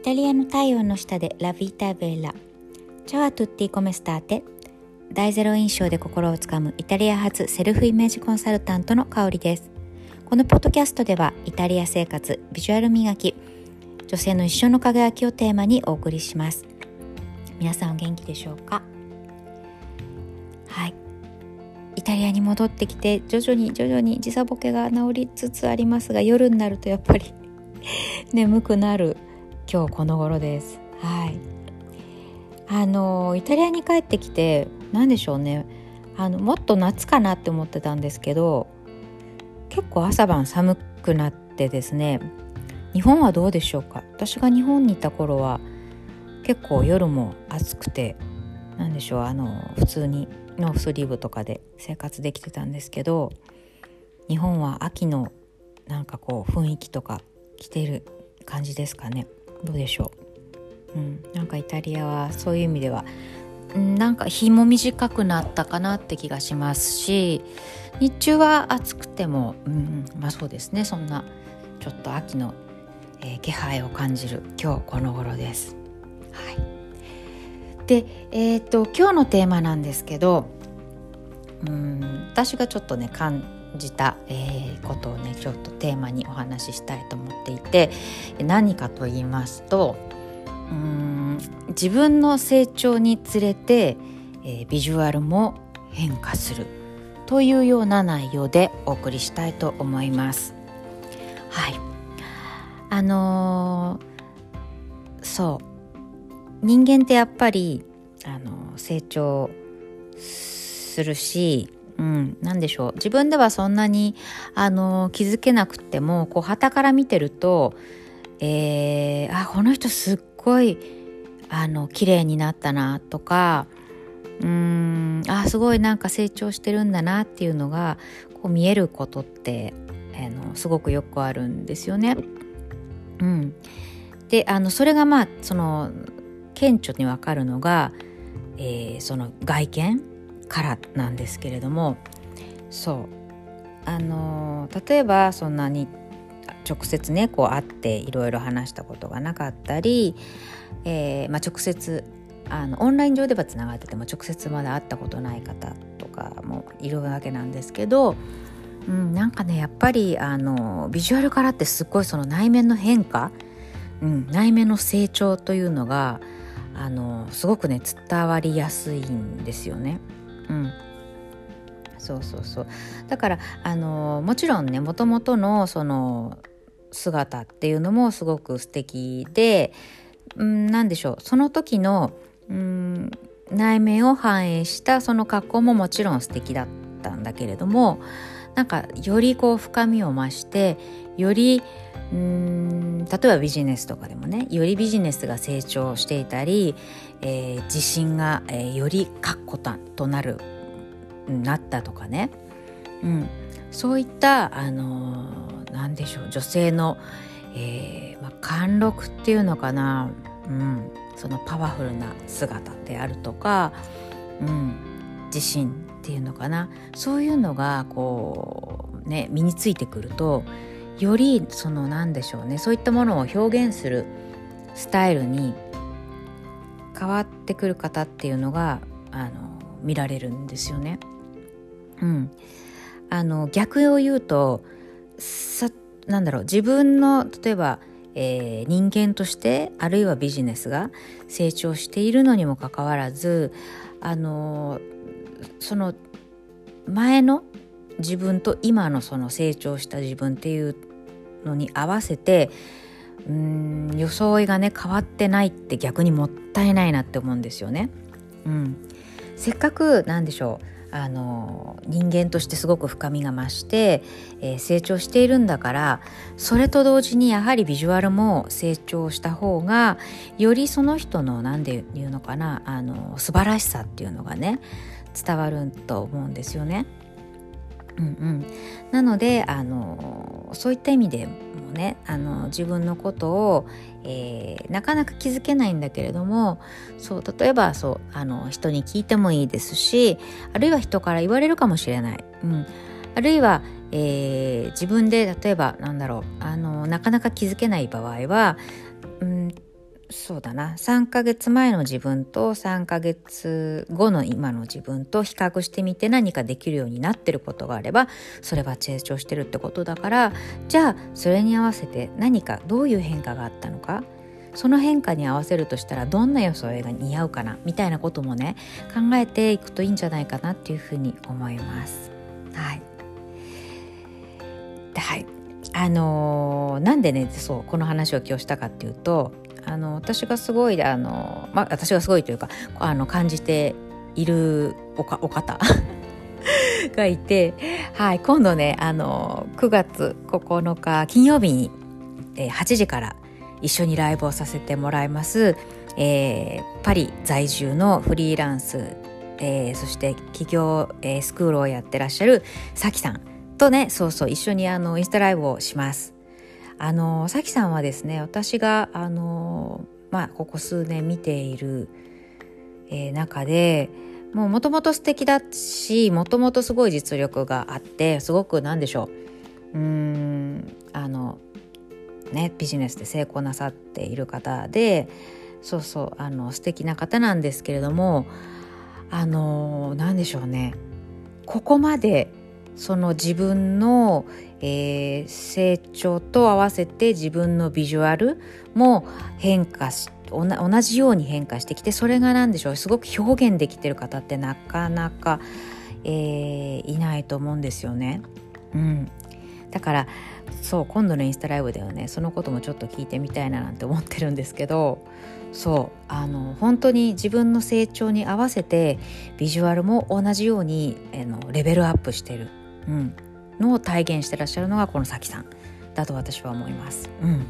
イタリアの太陽の下でラビータベラチャワトゥッティコメスターテ。大ゼロ印象で心をつかむイタリア発セルフイメージコンサルタントの香りです。このポッドキャストではイタリア生活ビジュアル磨き女性の一生の輝きをテーマにお送りします。皆さんお元気でしょうか？はい。イタリアに戻ってきて徐々に徐々に時差ボケが治りつつありますが夜になるとやっぱり 眠くなる。今日この頃です。はい。あのイタリアに帰ってきて何でしょうね。あのもっと夏かなって思ってたんですけど結構朝晩寒くなってですね日本はどうでしょうか？私が日本にいた頃は結構夜も暑くて何でしょうあの普通にノースリーブとかで生活できてたんですけど日本は秋のなんかこう雰囲気とか着てる感じですかね。どうでしょう、うん、なんかイタリアはそういう意味では。なんか日も短くなったかなって気がしますし日中は暑くても、うん、まあそうですね。そんなちょっと秋の、えー、気配を感じる今日この頃です。はい、で、えーと、と今日のテーマなんですけどうん。私がちょっとね感じた、えー、ことをねちょっとテーマにお話ししたいと思っていて何かと言いますとうん自分の成長につれて、えー、ビジュアルも変化するというような内容でお送りしたいと思います。はいあのー、そう人間ってやっぱり、あのー、成長するしうん、何でしょう。自分ではそんなにあの気づけなくてもこう旗から見てると、えー、あこの人すっごいあの綺麗になったなとかうーんあすごいなんか成長してるんだなっていうのがこう見えることって、あのすごくよくあるんですよね。うん、であのそれがまあその顕著にわかるのが、えー、その外見からなんですけれどもそうあの例えばそんなに直接ねこう会っていろいろ話したことがなかったり、えーまあ、直接あのオンライン上ではつながってても直接まだ会ったことない方とかもいるわけなんですけど、うん、なんかねやっぱりあのビジュアルからってすっごいその内面の変化、うん、内面の成長というのがあのすごくね伝わりやすいんですよね。うん。そうそうそう。だからあのもちろんねもともとのその姿っていうのもすごく素敵で、うん、何でしょうその時の、うん、内面を反映したその格好ももちろん素敵だったんだけれどもなんかよりこう深みを増してより例えばビジネスとかでもねよりビジネスが成長していたり、えー、自信が、えー、より確固たとなるなったとかね、うん、そういったあのー、何でしょう女性の、えーまあ、貫禄っていうのかな、うん、そのパワフルな姿であるとか、うん、自信っていうのかな。そういうのがこうね身についてくるとよりその何でしょうねそういったものを表現するスタイルに変わってくる方っていうのがあの見られるんですよね。うん、あの逆を言うとさなんだろう自分の例えば、えー、人間としてあるいはビジネスが成長しているのにもかかわらずあのその前の自分と今のその成長した自分っていうのに合わせてうん装いがね変わってないって逆にもったいないなって思うんですよね。うん、せっかくなんでしょうあの人間としてすごく深みが増して、えー、成長しているんだからそれと同時にやはりビジュアルも成長した方がよりその人の何で言うのかなあの素晴らしさっていうのがね伝わると思うんですよね。うんうん、なのであのそういった意味でもねあの自分のことを、えー、なかなか気づけないんだけれどもそう例えばそうあの人に聞いてもいいですしあるいは人から言われるかもしれない。うん、あるいは、えー、自分で例えばなんだろうあのなかなか気づけない場合は、そうだな。3ヶ月前の自分と3ヶ月後の今の自分と比較してみて何かできるようになってることがあればそれは成長してるってことだからじゃあそれに合わせて何かどういう変化があったのかその変化に合わせるとしたらどんな装いが似合うかなみたいなこともね考えていくといいんじゃないかなっていうふうに思います。はい、はい。あのー、なんでねそうこの話を今日したかっていうとあの私がすごいあの、まあ、私がすごいというかあの感じているおかお方がいて、はい、今度ねあの9月9日金曜日に、えー、8時から一緒にライブをさせてもらいます、えー、パリ在住のフリーランス、えー、そして企業、えー、スクールをやってらっしゃるさきさんとねそうそう一緒にあのインスタライブをします。あのさきさんはですね私があのまあここ数年見ている、えー、中でもうもともと素敵だしもともとすごい実力があってすごく何でしょううんあのねビジネスで成功なさっている方でそうそうあの素敵な方なんですけれどもあの何でしょうねここまでその自分の、えー、成長と合わせて自分のビジュアルも変化し同じように変化してきてそれが何でしょうすごく表現できてる方ってなかなか、えー、いないと思うんですよね。うん、だからそう今度のインスタライブではね。そのこともちょっと聞いてみたいななんて思ってるんですけどそうあの本当に自分の成長に合わせてビジュアルも同じようにあのレベルアップしてる。うん、のを体現してらっしゃるのがこのさきさんだと私は思います。うん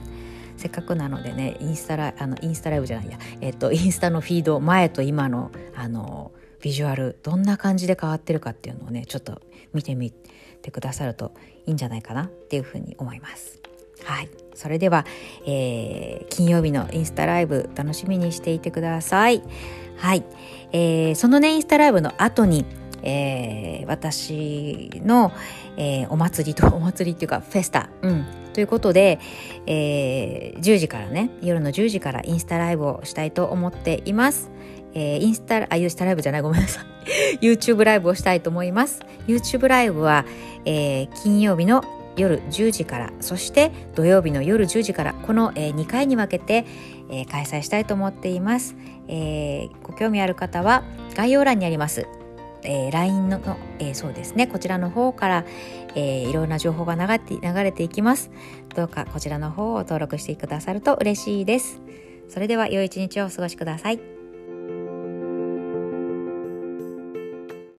せっかくなのでねインスタラあのインスタライブじゃないや、えっと、インスタのフィード前と今のあのビジュアルどんな感じで変わってるかっていうのをねちょっと見てみてくださるといいんじゃないかなっていうふうに思います。はい、それでは、えー、金曜日のインスタライブ楽しみにしていてください。はい、えー、そのねインスタライブの後にえー、私の、えー、お祭りとお祭りっていうかフェスタ、うん、ということで、えー、10時からね夜の10時からインスタライブをしたいと思っています。えー、インスタあインスタライブじゃないごめんなさい。YouTube ライブをしたいと思います。YouTube ライブは、えー、金曜日の夜10時からそして土曜日の夜10時からこの、えー、2回に分けて、えー、開催したいと思っています、えー、ご興味ある方は概要欄にありますえー、LINE のの、えー、そうですね。こちらの方から、えー、いろんな情報が流れて流れていきます。どうかこちらの方を登録してくださると嬉しいです。それでは良い一日をお過ごしください。